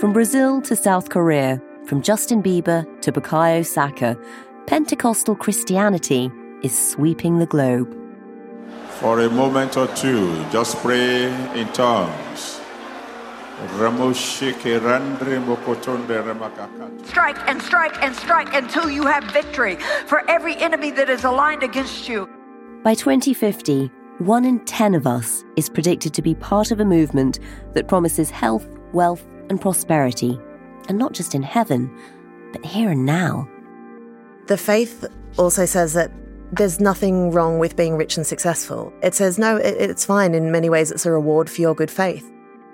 From Brazil to South Korea, from Justin Bieber to Bukayo Saka, Pentecostal Christianity is sweeping the globe. For a moment or two, just pray in tongues. Strike and strike and strike until you have victory for every enemy that is aligned against you. By 2050, one in 10 of us is predicted to be part of a movement that promises health, wealth, and prosperity. And not just in heaven, but here and now. The faith also says that there's nothing wrong with being rich and successful. It says, no, it's fine. In many ways, it's a reward for your good faith.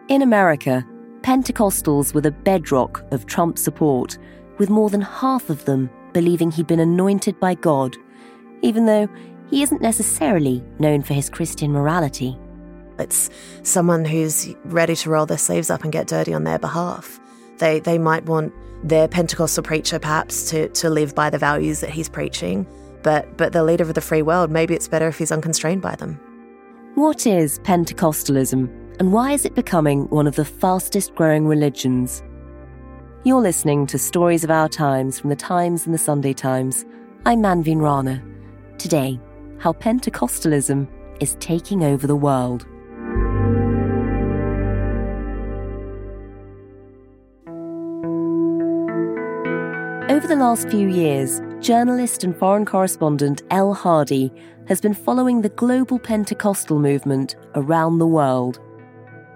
In America, Pentecostals were the bedrock of Trump's support, with more than half of them believing he'd been anointed by God, even though he isn't necessarily known for his Christian morality. It's someone who's ready to roll their sleeves up and get dirty on their behalf. They, they might want their Pentecostal preacher perhaps to, to live by the values that he's preaching, but, but the leader of the free world, maybe it's better if he's unconstrained by them. What is Pentecostalism, and why is it becoming one of the fastest growing religions? You're listening to Stories of Our Times from the Times and the Sunday Times. I'm Manveen Rana. Today, how Pentecostalism is taking over the world. Over the last few years, journalist and foreign correspondent Elle Hardy has been following the global Pentecostal movement around the world.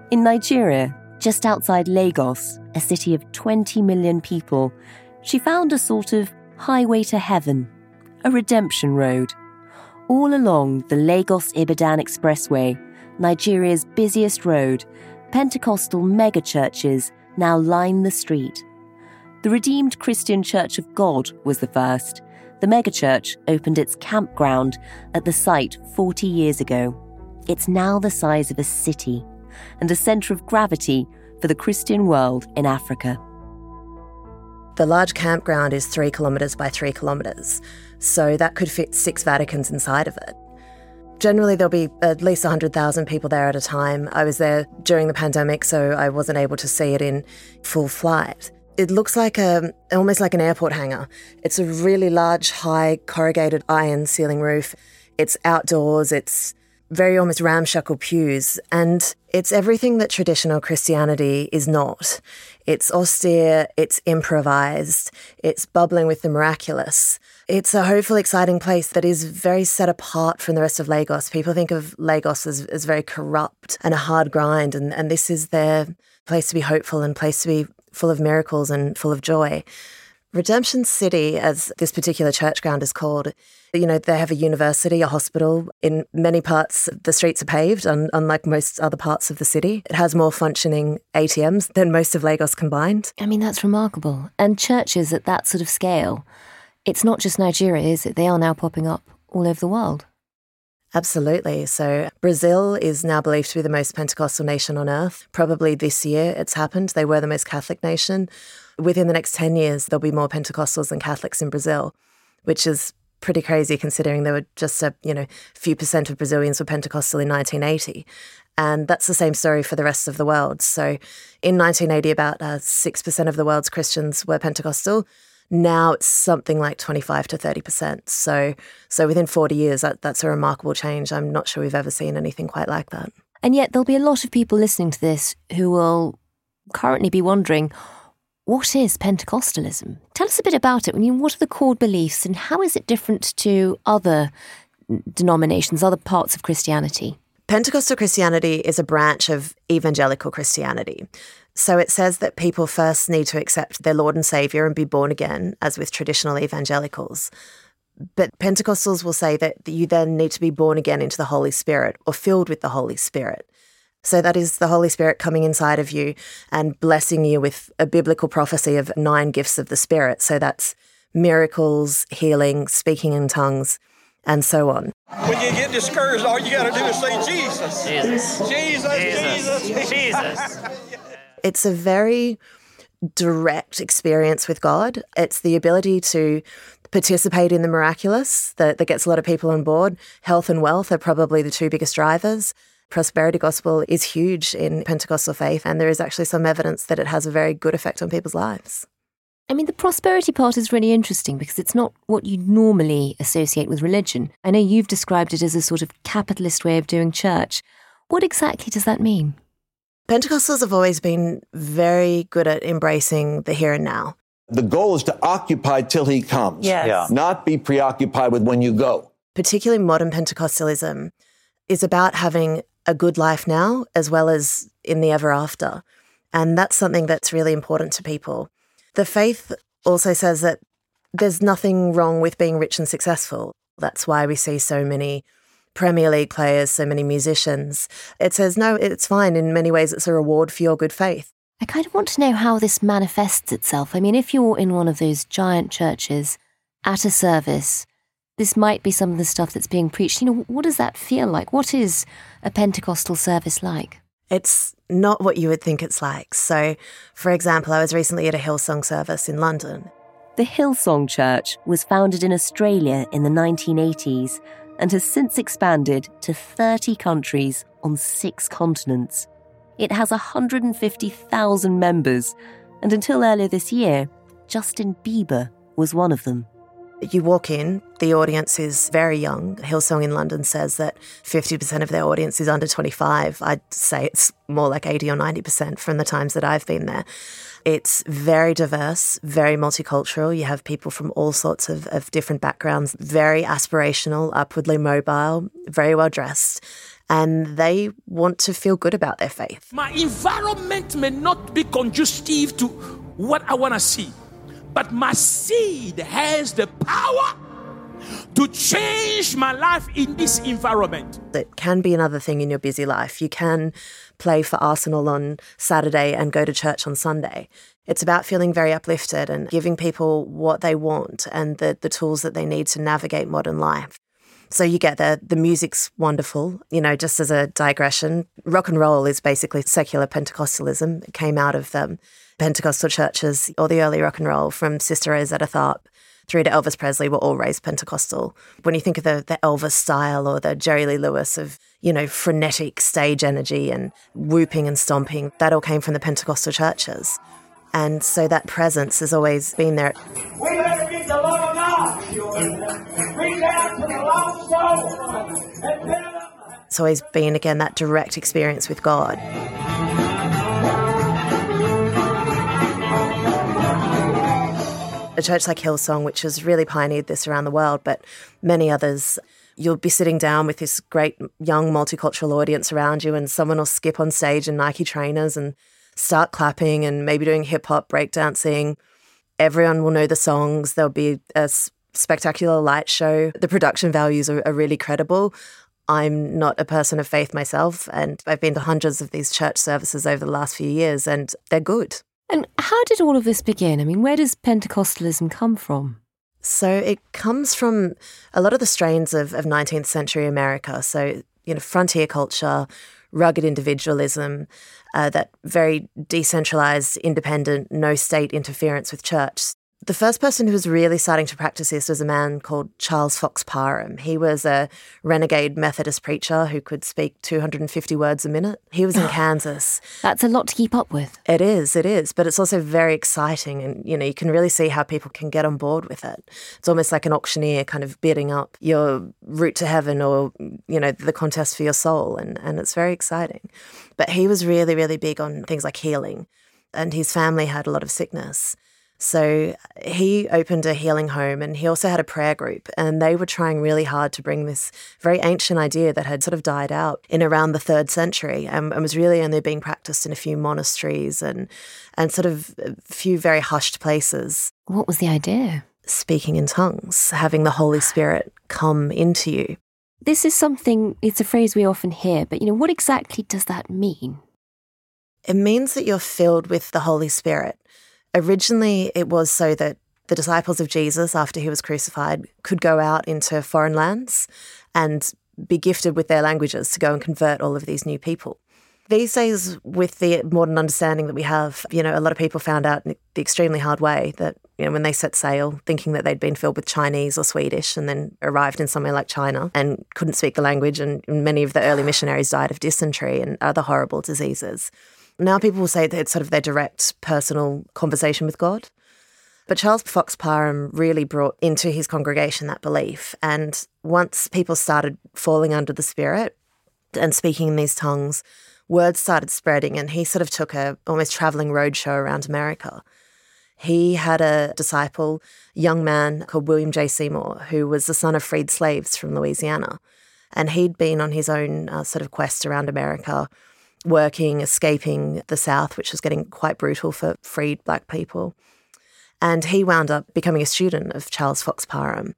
In Nigeria, just outside Lagos, a city of 20 million people, she found a sort of highway to heaven, a redemption road. All along the Lagos Ibadan Expressway, Nigeria's busiest road, Pentecostal megachurches now line the street. The Redeemed Christian Church of God was the first. The megachurch opened its campground at the site 40 years ago. It's now the size of a city and a centre of gravity for the Christian world in Africa. The large campground is three kilometres by three kilometres, so that could fit six Vaticans inside of it. Generally, there'll be at least 100,000 people there at a time. I was there during the pandemic, so I wasn't able to see it in full flight. It looks like a almost like an airport hangar. It's a really large, high corrugated iron ceiling roof. It's outdoors. It's very almost ramshackle pews, and it's everything that traditional Christianity is not. It's austere, it's improvised, it's bubbling with the miraculous. It's a hopeful, exciting place that is very set apart from the rest of Lagos. People think of Lagos as, as very corrupt and a hard grind, and, and this is their place to be hopeful and place to be full of miracles and full of joy. Redemption City, as this particular church ground is called, you know, they have a university, a hospital. In many parts, the streets are paved, unlike most other parts of the city. It has more functioning ATMs than most of Lagos combined. I mean, that's remarkable. And churches at that sort of scale, it's not just Nigeria, is it? They are now popping up all over the world. Absolutely. So, Brazil is now believed to be the most Pentecostal nation on earth. Probably this year it's happened. They were the most Catholic nation. Within the next 10 years, there'll be more Pentecostals than Catholics in Brazil, which is pretty crazy considering there were just a you know few percent of Brazilians were Pentecostal in 1980. And that's the same story for the rest of the world. So in 1980, about uh, 6% of the world's Christians were Pentecostal. Now it's something like 25 to 30%. So, so within 40 years, that, that's a remarkable change. I'm not sure we've ever seen anything quite like that. And yet, there'll be a lot of people listening to this who will currently be wondering what is Pentecostalism? Tell us a bit about it. I mean, what are the core beliefs and how is it different to other denominations, other parts of Christianity? Pentecostal Christianity is a branch of evangelical Christianity. So it says that people first need to accept their Lord and Savior and be born again, as with traditional evangelicals. But Pentecostals will say that you then need to be born again into the Holy Spirit or filled with the Holy Spirit. So that is the Holy Spirit coming inside of you and blessing you with a biblical prophecy of nine gifts of the Spirit. So that's miracles, healing, speaking in tongues, and so on. When you get discouraged, all you got to do is say Jesus. Jesus. Jesus, Jesus, Jesus. Jesus. It's a very direct experience with God. It's the ability to participate in the miraculous that, that gets a lot of people on board. Health and wealth are probably the two biggest drivers. Prosperity gospel is huge in Pentecostal faith, and there is actually some evidence that it has a very good effect on people's lives. I mean, the prosperity part is really interesting because it's not what you normally associate with religion. I know you've described it as a sort of capitalist way of doing church. What exactly does that mean? Pentecostals have always been very good at embracing the here and now. The goal is to occupy till he comes, Yes. Yeah. not be preoccupied with when you go. Particularly modern Pentecostalism is about having a good life now as well as in the ever after. And that's something that's really important to people. The faith also says that there's nothing wrong with being rich and successful. That's why we see so many Premier League players, so many musicians. It says, no, it's fine. In many ways, it's a reward for your good faith. I kind of want to know how this manifests itself. I mean, if you're in one of those giant churches at a service, this might be some of the stuff that's being preached. You know, what does that feel like? What is a Pentecostal service like? It's not what you would think it's like. So, for example, I was recently at a Hillsong service in London. The Hillsong Church was founded in Australia in the 1980s and has since expanded to 30 countries on six continents. It has 150,000 members, and until earlier this year, Justin Bieber was one of them. You walk in, the audience is very young. Hillsong in London says that 50% of their audience is under 25. I'd say it's more like 80 or 90% from the times that I've been there. It's very diverse, very multicultural. You have people from all sorts of, of different backgrounds, very aspirational, upwardly mobile, very well dressed. And they want to feel good about their faith. My environment may not be conducive to what I want to see, but my seed has the power to change my life in this environment. It can be another thing in your busy life. You can play for Arsenal on Saturday and go to church on Sunday. It's about feeling very uplifted and giving people what they want and the, the tools that they need to navigate modern life. So you get the the music's wonderful. You know, just as a digression, rock and roll is basically secular Pentecostalism. It came out of um, Pentecostal churches, or the early rock and roll from Sister Rosetta Tharpe through to Elvis Presley were all raised Pentecostal. When you think of the, the Elvis style or the Jerry Lee Lewis of, you know, frenetic stage energy and whooping and stomping, that all came from the Pentecostal churches. And so that presence has always been there. We better get the love. Reach out to the lost soul and build up. It's always been, again, that direct experience with God. A church like Hillsong, which has really pioneered this around the world, but many others, you'll be sitting down with this great young multicultural audience around you, and someone will skip on stage in Nike trainers and start clapping and maybe doing hip hop, breakdancing. Everyone will know the songs. There'll be a spectacular light show. The production values are, are really credible. I'm not a person of faith myself, and I've been to hundreds of these church services over the last few years, and they're good. And how did all of this begin? I mean, where does Pentecostalism come from? So it comes from a lot of the strains of, of 19th century America. So, you know, frontier culture, rugged individualism, uh, that very decentralized, independent, no state interference with church. The first person who was really starting to practice this was a man called Charles Fox Parham. He was a renegade Methodist preacher who could speak 250 words a minute. He was in Kansas. That's a lot to keep up with. It is, it is, but it's also very exciting and you know, you can really see how people can get on board with it. It's almost like an auctioneer kind of bidding up your route to heaven or you know, the contest for your soul and and it's very exciting. But he was really really big on things like healing and his family had a lot of sickness. So he opened a healing home and he also had a prayer group. And they were trying really hard to bring this very ancient idea that had sort of died out in around the third century and, and was really only being practiced in a few monasteries and, and sort of a few very hushed places. What was the idea? Speaking in tongues, having the Holy Spirit come into you. This is something, it's a phrase we often hear, but you know, what exactly does that mean? It means that you're filled with the Holy Spirit. Originally, it was so that the disciples of Jesus, after he was crucified, could go out into foreign lands and be gifted with their languages to go and convert all of these new people. These days, with the modern understanding that we have, you know, a lot of people found out the extremely hard way that, you know, when they set sail, thinking that they'd been filled with Chinese or Swedish and then arrived in somewhere like China and couldn't speak the language, and many of the early missionaries died of dysentery and other horrible diseases. Now people will say that it's sort of their direct personal conversation with God. But Charles Fox Parham really brought into his congregation that belief. And once people started falling under the Spirit and speaking in these tongues, words started spreading. And he sort of took a almost traveling roadshow around America. He had a disciple, a young man called William J. Seymour, who was the son of freed slaves from Louisiana. And he'd been on his own uh, sort of quest around America, working, escaping the South, which was getting quite brutal for freed black people. And he wound up becoming a student of Charles Fox Parham.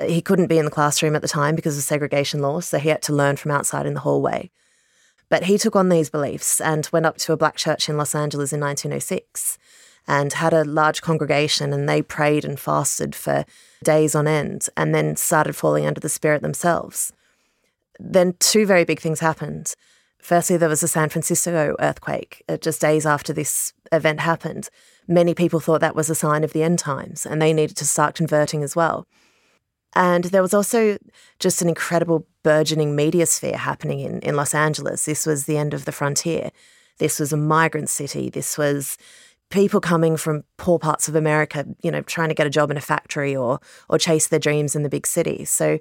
He couldn't be in the classroom at the time because of segregation laws, so he had to learn from outside in the hallway. But he took on these beliefs and went up to a black church in Los Angeles in 1906 and had a large congregation, and they prayed and fasted for days on end and then started falling under the Spirit themselves. Then, two very big things happened. Firstly, there was a San Francisco earthquake uh, just days after this event happened. Many people thought that was a sign of the end times and they needed to start converting as well. And there was also just an incredible burgeoning media sphere happening in, in Los Angeles. This was the end of the frontier. This was a migrant city. This was people coming from poor parts of America, you know, trying to get a job in a factory or or chase their dreams in the big city. So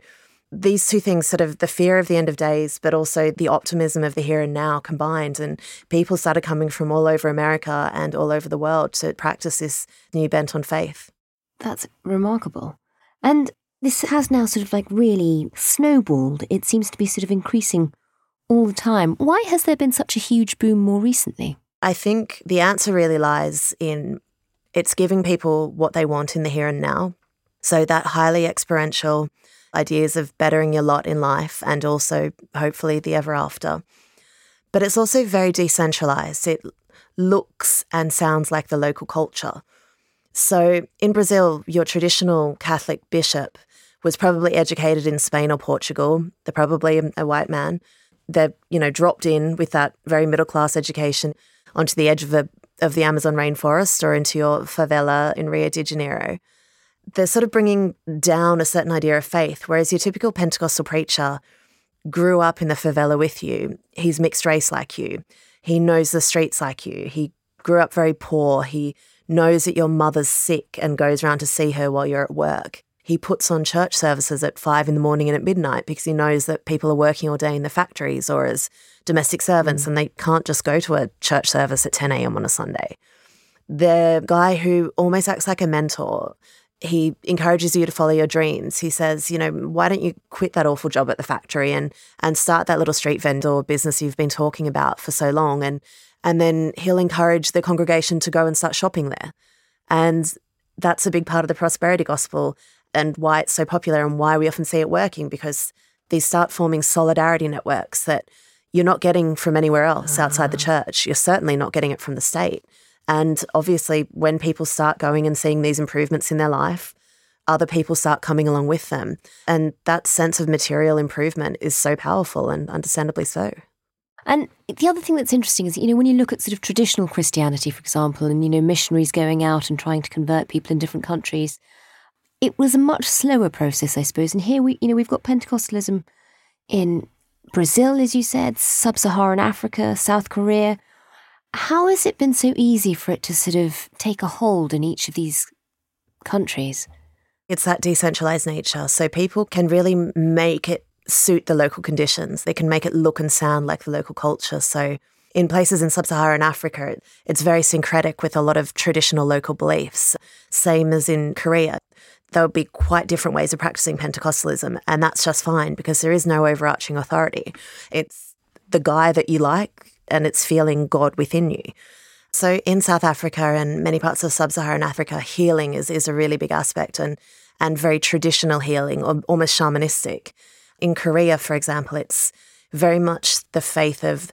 these two things sort of the fear of the end of days but also the optimism of the here and now combined. And people started coming from all over america and all over the world to practice this new bent on faith. That's remarkable. And this has now sort of like really snowballed. It seems to be sort of increasing all the time. Why has there been such a huge boom more recently? I think the answer really lies in it's giving people what they want in the here and now. So that highly experiential ideas of bettering your lot in life and also hopefully the ever after. But it's also very decentralized. It looks and sounds like the local culture. So in Brazil, your traditional Catholic bishop was probably educated in Spain or Portugal. They're probably a white man. They're, you know, dropped in with that very middle class education onto the edge of, a, of the Amazon rainforest or into your favela in Rio de Janeiro they're sort of bringing down a certain idea of faith, whereas your typical Pentecostal preacher grew up in the favela with you. He's mixed race like you. He knows the streets like you. He grew up very poor. He knows that your mother's sick and goes around to see her while you're at work. He puts on church services at five in the morning and at midnight because he knows that people are working all day in the factories or as domestic servants mm. and they can't just go to a church service at 10 a.m. on a Sunday. The guy who almost acts like a mentor he encourages you to follow your dreams. He says, you know, why don't you quit that awful job at the factory and and start that little street vendor business you've been talking about for so long and and then he'll encourage the congregation to go and start shopping there. And that's a big part of the prosperity gospel and why it's so popular and why we often see it working because these start forming solidarity networks that you're not getting from anywhere else outside the ah. church. You're certainly not getting it from the state. And obviously, when people start going and seeing these improvements in their life, other people start coming along with them. And that sense of material improvement is so powerful and understandably so. And the other thing that's interesting is, you know, when you look at sort of traditional Christianity, for example, and, you know, missionaries going out and trying to convert people in different countries, it was a much slower process, I suppose. And here we, you know, we've got Pentecostalism in Brazil, as you said, sub Saharan Africa, South Korea. How has it been so easy for it to sort of take a hold in each of these countries? It's that decentralized nature. So people can really make it suit the local conditions. They can make it look and sound like the local culture. So in places in sub Saharan Africa, it's very syncretic with a lot of traditional local beliefs, same as in Korea. There would be quite different ways of practicing Pentecostalism, and that's just fine because there is no overarching authority. It's the guy that you like, and it's feeling God within you. So in South Africa and many parts of sub-Saharan Africa, healing is, is a really big aspect and and very traditional healing, or almost shamanistic. In Korea, for example, it's very much the faith of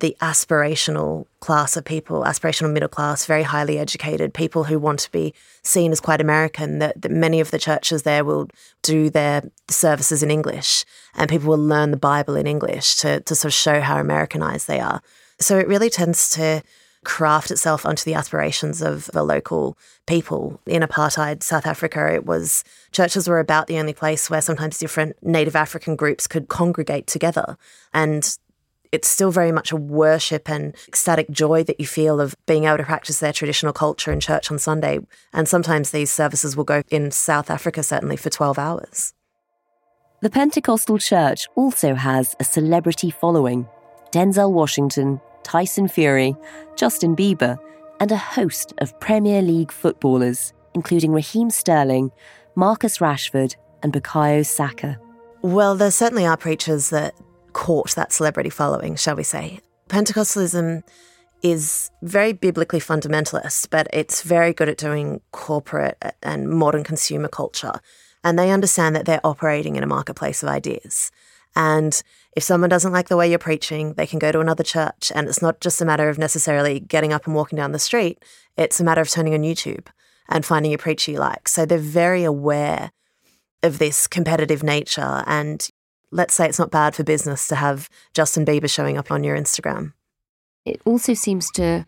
the aspirational class of people, aspirational middle class, very highly educated people who want to be seen as quite American. That, that, many of the churches there will do their services in English, and people will learn the Bible in English to to sort of show how Americanized they are. So it really tends to craft itself onto the aspirations of the local people. In apartheid South Africa, it was churches were about the only place where sometimes different Native African groups could congregate together. And it's still very much a worship and ecstatic joy that you feel of being able to practice their traditional culture in church on Sunday. And sometimes these services will go in South Africa, certainly for 12 hours. The Pentecostal Church also has a celebrity following. Denzel Washington, Tyson Fury, Justin Bieber, and a host of Premier League footballers, including Raheem Sterling, Marcus Rashford, and Bukayo Saka. Well, there certainly are preachers that caught that celebrity following, shall we say. Pentecostalism is very biblically fundamentalist, but it's very good at doing corporate and modern consumer culture. And they understand that they're operating in a marketplace of ideas. And if someone doesn't like the way you're preaching, they can go to another church. And it's not just a matter of necessarily getting up and walking down the street, it's a matter of turning on YouTube and finding a preacher you like. So they're very aware of this competitive nature. And let's say it's not bad for business to have Justin Bieber showing up on your Instagram. It also seems to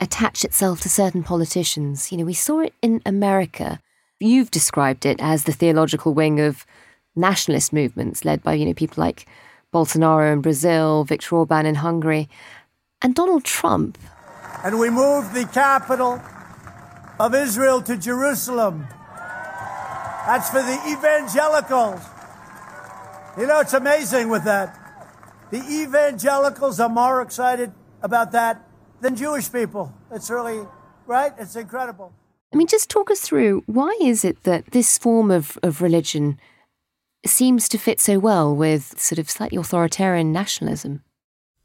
attach itself to certain politicians. You know, we saw it in America. You've described it as the theological wing of nationalist movements led by, you know, people like Bolsonaro in Brazil, Viktor Orban in Hungary, and Donald Trump. And we moved the capital of Israel to Jerusalem. That's for the evangelicals. You know, it's amazing with that. The evangelicals are more excited about that than Jewish people. It's really, right? It's incredible. I mean, just talk us through why is it that this form of, of religion seems to fit so well with sort of slightly authoritarian nationalism?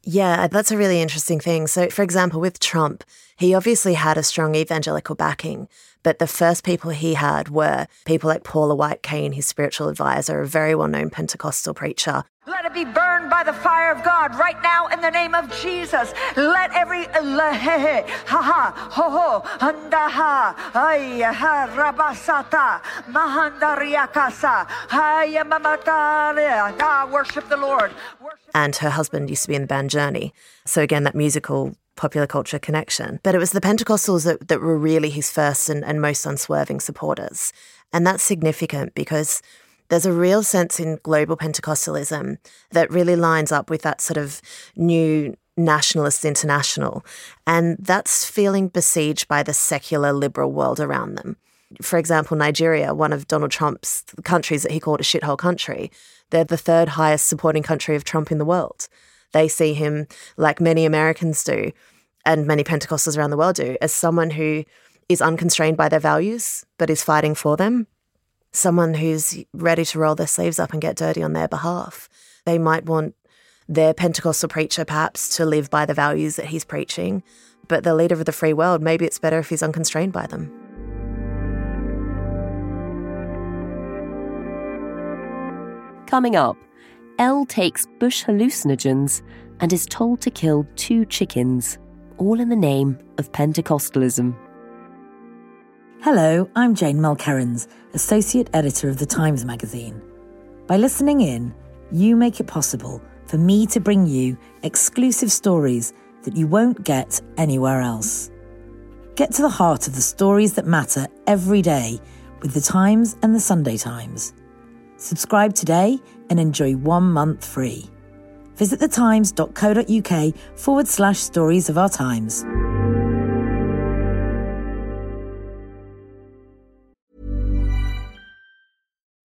Yeah, uh, that's a really interesting thing. So, for example, with Trump, he obviously had a strong evangelical backing, but the first people he had were people like Paula White Cain, his spiritual advisor, a very well known Pentecostal preacher. Let it be burned by the fire of God right now in the name of Jesus. Let every ha ha ho ho andaha ay ha rabasata mahandariakasa hay mamatare. Worship the Lord. And her husband used to be in the band Journey. So again, that musical popular culture connection. But it was the Pentecostals that, that were really his first and, and most unswerving supporters. And that's significant because there's a real sense in global Pentecostalism that really lines up with that sort of new nationalist international. And that's feeling besieged by the secular liberal world around them. For example, Nigeria, one of Donald Trump's countries that he called a shithole country, they're the third highest supporting country of Trump in the world. They see him, like many Americans do, and many Pentecostals around the world do, as someone who is unconstrained by their values, but is fighting for them. Someone who's ready to roll their sleeves up and get dirty on their behalf. They might want their Pentecostal preacher perhaps to live by the values that he's preaching, but the leader of the free world, maybe it's better if he's unconstrained by them. Coming up, Elle takes bush hallucinogens and is told to kill two chickens all in the name of Pentecostalism. Hello, I'm Jane Mulkerrins, Associate Editor of The Times Magazine. By listening in, you make it possible for me to bring you exclusive stories that you won't get anywhere else. Get to the heart of the stories that matter every day with The Times and The Sunday Times. Subscribe today and enjoy one month free. Visit thetimes.co.uk forward slash stories of our times.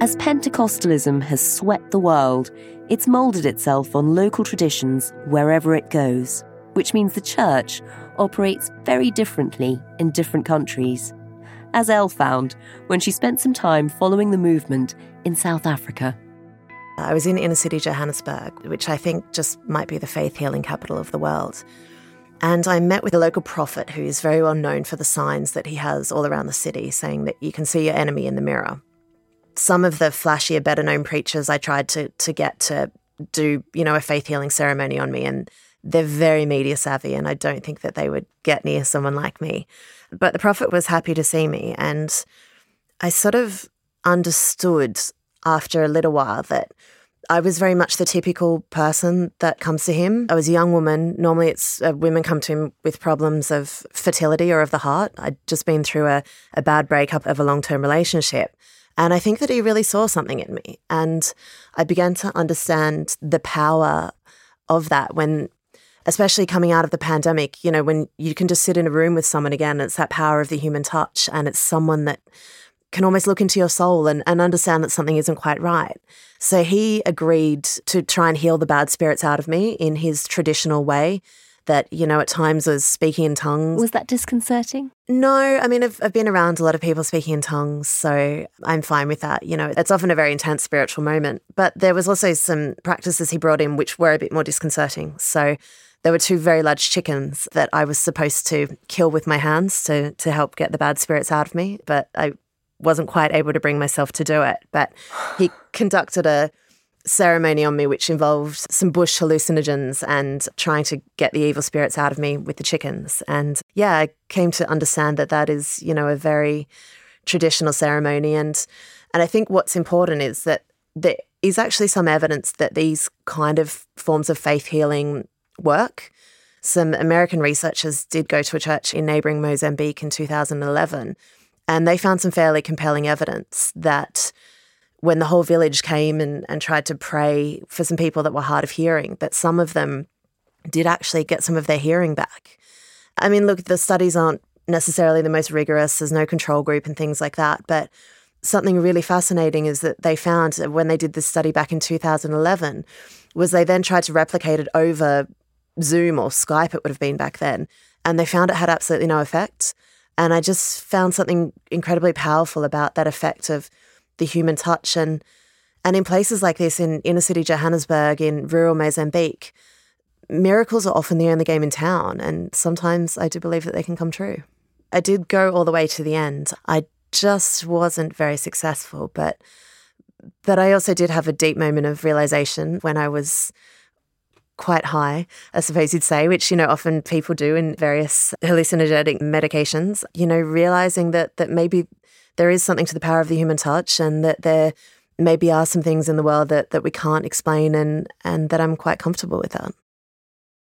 As Pentecostalism has swept the world, it's moulded itself on local traditions wherever it goes, which means the church operates very differently in different countries. As Elle found when she spent some time following the movement in South Africa. I was in inner city Johannesburg, which I think just might be the faith healing capital of the world. And I met with a local prophet who is very well known for the signs that he has all around the city, saying that you can see your enemy in the mirror some of the flashier, better known preachers I tried to to get to do, you know, a faith healing ceremony on me and they're very media savvy and I don't think that they would get near someone like me. But the prophet was happy to see me and I sort of understood after a little while that I was very much the typical person that comes to him. I was a young woman. Normally, it's uh, women come to him with problems of fertility or of the heart. I'd just been through a, a bad breakup of a long term relationship. And I think that he really saw something in me. And I began to understand the power of that when, especially coming out of the pandemic, you know, when you can just sit in a room with someone again, it's that power of the human touch. And it's someone that can almost look into your soul and, and understand that something isn't quite right. So he agreed to try and heal the bad spirits out of me in his traditional way that, you know, at times was speaking in tongues. Was that disconcerting? No, I mean, I've, I've been around a lot of people speaking in tongues, so I'm fine with that. You know, it's often a very intense spiritual moment. But there was also some practices he brought in which were a bit more disconcerting. So there were two very large chickens that I was supposed to kill with my hands to, to help get the bad spirits out of me, but I wasn't quite able to bring myself to do it. But he conducted a ceremony on me, which involved some bush hallucinogens and trying to get the evil spirits out of me with the chickens. And yeah, I came to understand that that is, you know, a very traditional ceremony. And and I think what's important is that there is actually some evidence that these kind of forms of faith healing work. Some American researchers did go to a church in neighboring Mozambique in 2011, and they found some fairly compelling evidence that when the whole village came and, and tried to pray for some people that were hard of hearing, that some of them did actually get some of their hearing back. I mean, look, the studies aren't necessarily the most rigorous, there's no control group and things like that, but something really fascinating is that they found when they did this study back in 2011 was they then tried to replicate it over Zoom or Skype it would have been back then and they found it had absolutely no effect. And I just found something incredibly powerful about that effect of the human touch and and in places like this in inner city Johannesburg in rural Mozambique miracles are often the only game in town and sometimes I do believe that they can come true. I did go all the way to the end. I just wasn't very successful but but I also did have a deep moment of realization when I was quite high, I suppose you'd say, which, you know, often people do in various hallucinogenic medications, you know, realizing that that maybe there is something to the power of the human touch and that there maybe are some things in the world that, that we can't explain and and that I'm quite comfortable with that.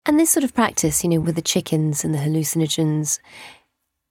And this sort of practice, you know, with the chickens and the hallucinogens,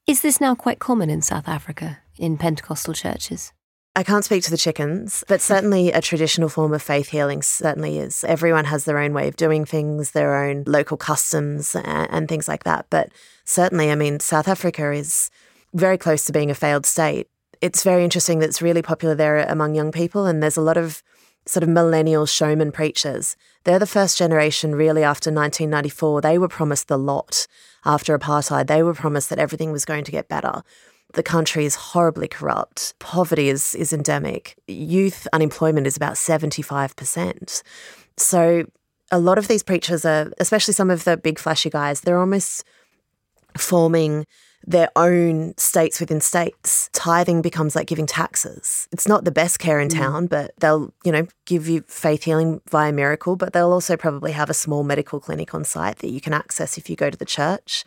is this now quite common in South Africa in Pentecostal churches? I can't speak to the chickens, but certainly a traditional form of faith healing certainly is. Everyone has their own way of doing things, their own local customs, and, and things like that. But certainly, I mean, South Africa is very close to being a failed state. It's very interesting that it's really popular there among young people, and there's a lot of sort of millennial showman preachers. They're the first generation, really, after 1994. They were promised the lot after apartheid. They were promised that everything was going to get better. The country is horribly corrupt. Poverty is, is endemic. Youth unemployment is about 75%. So, a lot of these preachers are, especially some of the big flashy guys, they're almost forming their own states within states. Tithing becomes like giving taxes. It's not the best care in mm. town, but they'll, you know, give you faith healing via miracle, but they'll also probably have a small medical clinic on site that you can access if you go to the church.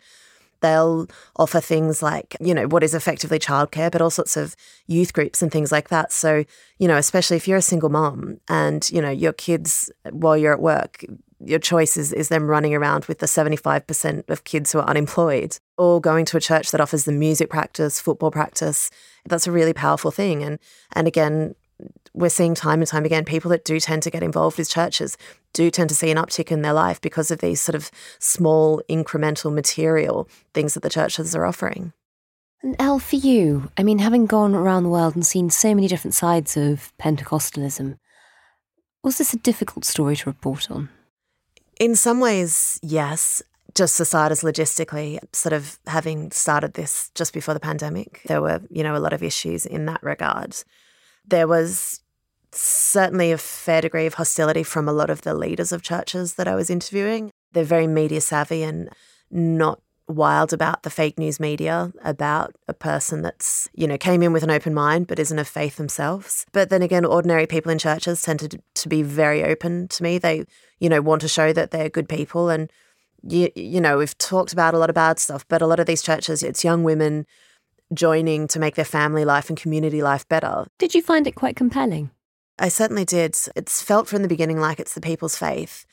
They'll offer things like, you know, what is effectively childcare, but all sorts of youth groups and things like that. So, you know, especially if you're a single mom and, you know, your kids, while you're at work, your choice is, is them running around with the 75% of kids who are unemployed or going to a church that offers them music practice, football practice. That's a really powerful thing. And, and again, we're seeing time and time again people that do tend to get involved with churches do tend to see an uptick in their life because of these sort of small incremental material things that the churches are offering. And Elle, for you, I mean, having gone around the world and seen so many different sides of Pentecostalism, was this a difficult story to report on? In some ways, yes. Just as as logistically, sort of having started this just before the pandemic, there were, you know, a lot of issues in that regard. There was certainly a fair degree of hostility from a lot of the leaders of churches that I was interviewing. They're very media savvy and not wild about the fake news media about a person that's, you know, came in with an open mind but isn't of faith themselves. But then again, ordinary people in churches tend to, to be very open to me. They, you know, want to show that they're good people. And, you, you know, we've talked about a lot of bad stuff, but a lot of these churches, it's young women joining to make their family life and community life better. Did you find it quite compelling? I certainly did. It's felt from the beginning like it's the people's faith.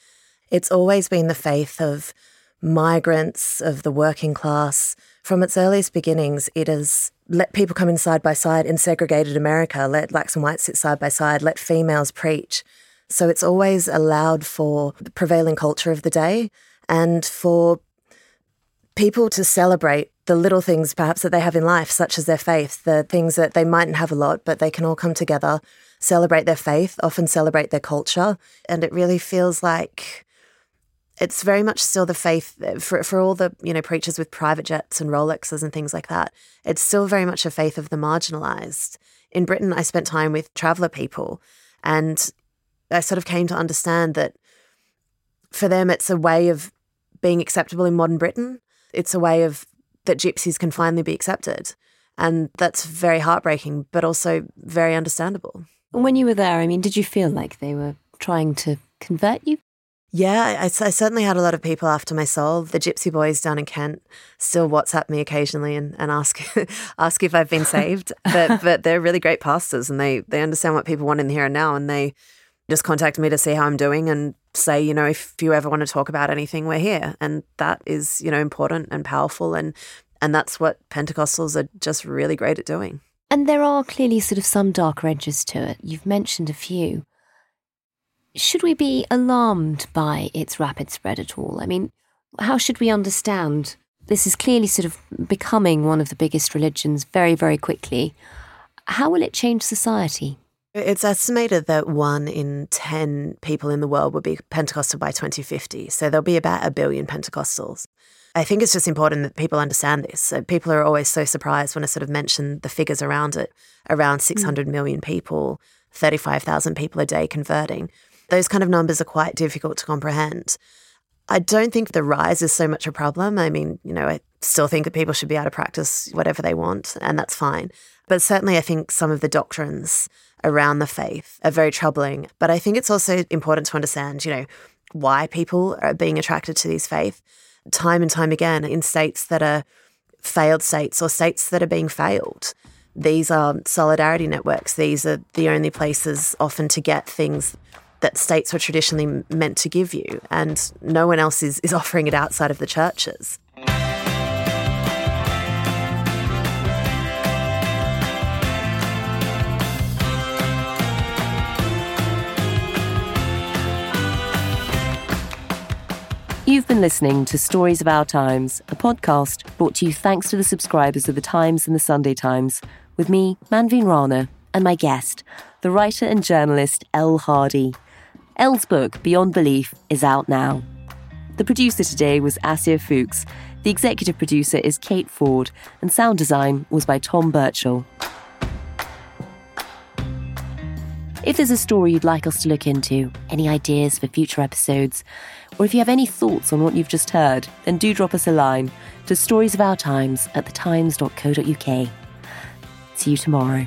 It's always been the faith of migrants, of the working class. From its earliest beginnings, it has let people come in side by side in segregated America, let blacks and whites sit side by side, let females preach. So it's always allowed for the prevailing culture of the day and for people to celebrate the little things perhaps that they have in life, such as their faith, the things that they mightn't have a lot, but they can all come together, celebrate their faith, often celebrate their culture. And it really feels like it's very much still the faith for, for all the you know preachers with private jets and Rolexes and things like that. It's still very much a faith of the marginalized. In Britain, I spent time with traveler people, and I sort of came to understand that for them, it's a way of being acceptable in modern Britain. It's a way of that gypsies can finally be accepted. And that's very heartbreaking, but also very understandable. And when you were there, I mean, did you feel like they were trying to convert you? Yeah, I, I, certainly had a lot of people after my soul. The Gypsy Boys down in Kent still WhatsApp me occasionally and, and ask ask if I've been saved. but but they're really great pastors and they they understand what people want in the here and now and they just contact me to see how I'm doing and say, you know, if you ever want to talk about anything, we're here. And that is, you know, important and powerful and and that's what Pentecostals are just really great at doing. And there are clearly sort of some dark edges to it. You've mentioned a few. Should we be alarmed by its rapid spread at all? I mean, how should we understand? This is clearly sort of becoming one of the biggest religions very, very quickly. How will it change society? It's estimated that one in 10 people in the world will be Pentecostal by 2050. So there'll be about a billion Pentecostals. I think it's just important that people understand this. So people are always so surprised when I sort of mention the figures around it around hmm. hundred mm. million people, 35,000 people a day converting. Those kind of numbers are quite difficult to comprehend. I don't think the rise is so much a problem. I mean, you know, I still think that people should be able to practice whatever they want, and that's fine. But certainly, I think some of the doctrines around the faith are very troubling. But I think it's also important to understand, you know, why people are being attracted to these faith time and time again in states that are failed states or states that are being failed. These are solidarity networks. These are the only places often to get things that states were traditionally meant to give you, and no one else is, is offering it outside of the churches. You've been listening to Stories of Our Times, a podcast brought to you thanks to the subscribers of The Times and The Sunday Times, with me, Manveen Rana, and my guest, the writer and journalist Elle Hardy. Elle's book, Beyond Belief, is out now. The producer today was Asir Fuchs, the executive producer is Kate Ford, and sound design was by Tom Birchall. If there's a story you'd like us to look into, any ideas for future episodes, or if you have any thoughts on what you've just heard, then do drop us a line to stories of our times at thetimes.co.uk. See you tomorrow.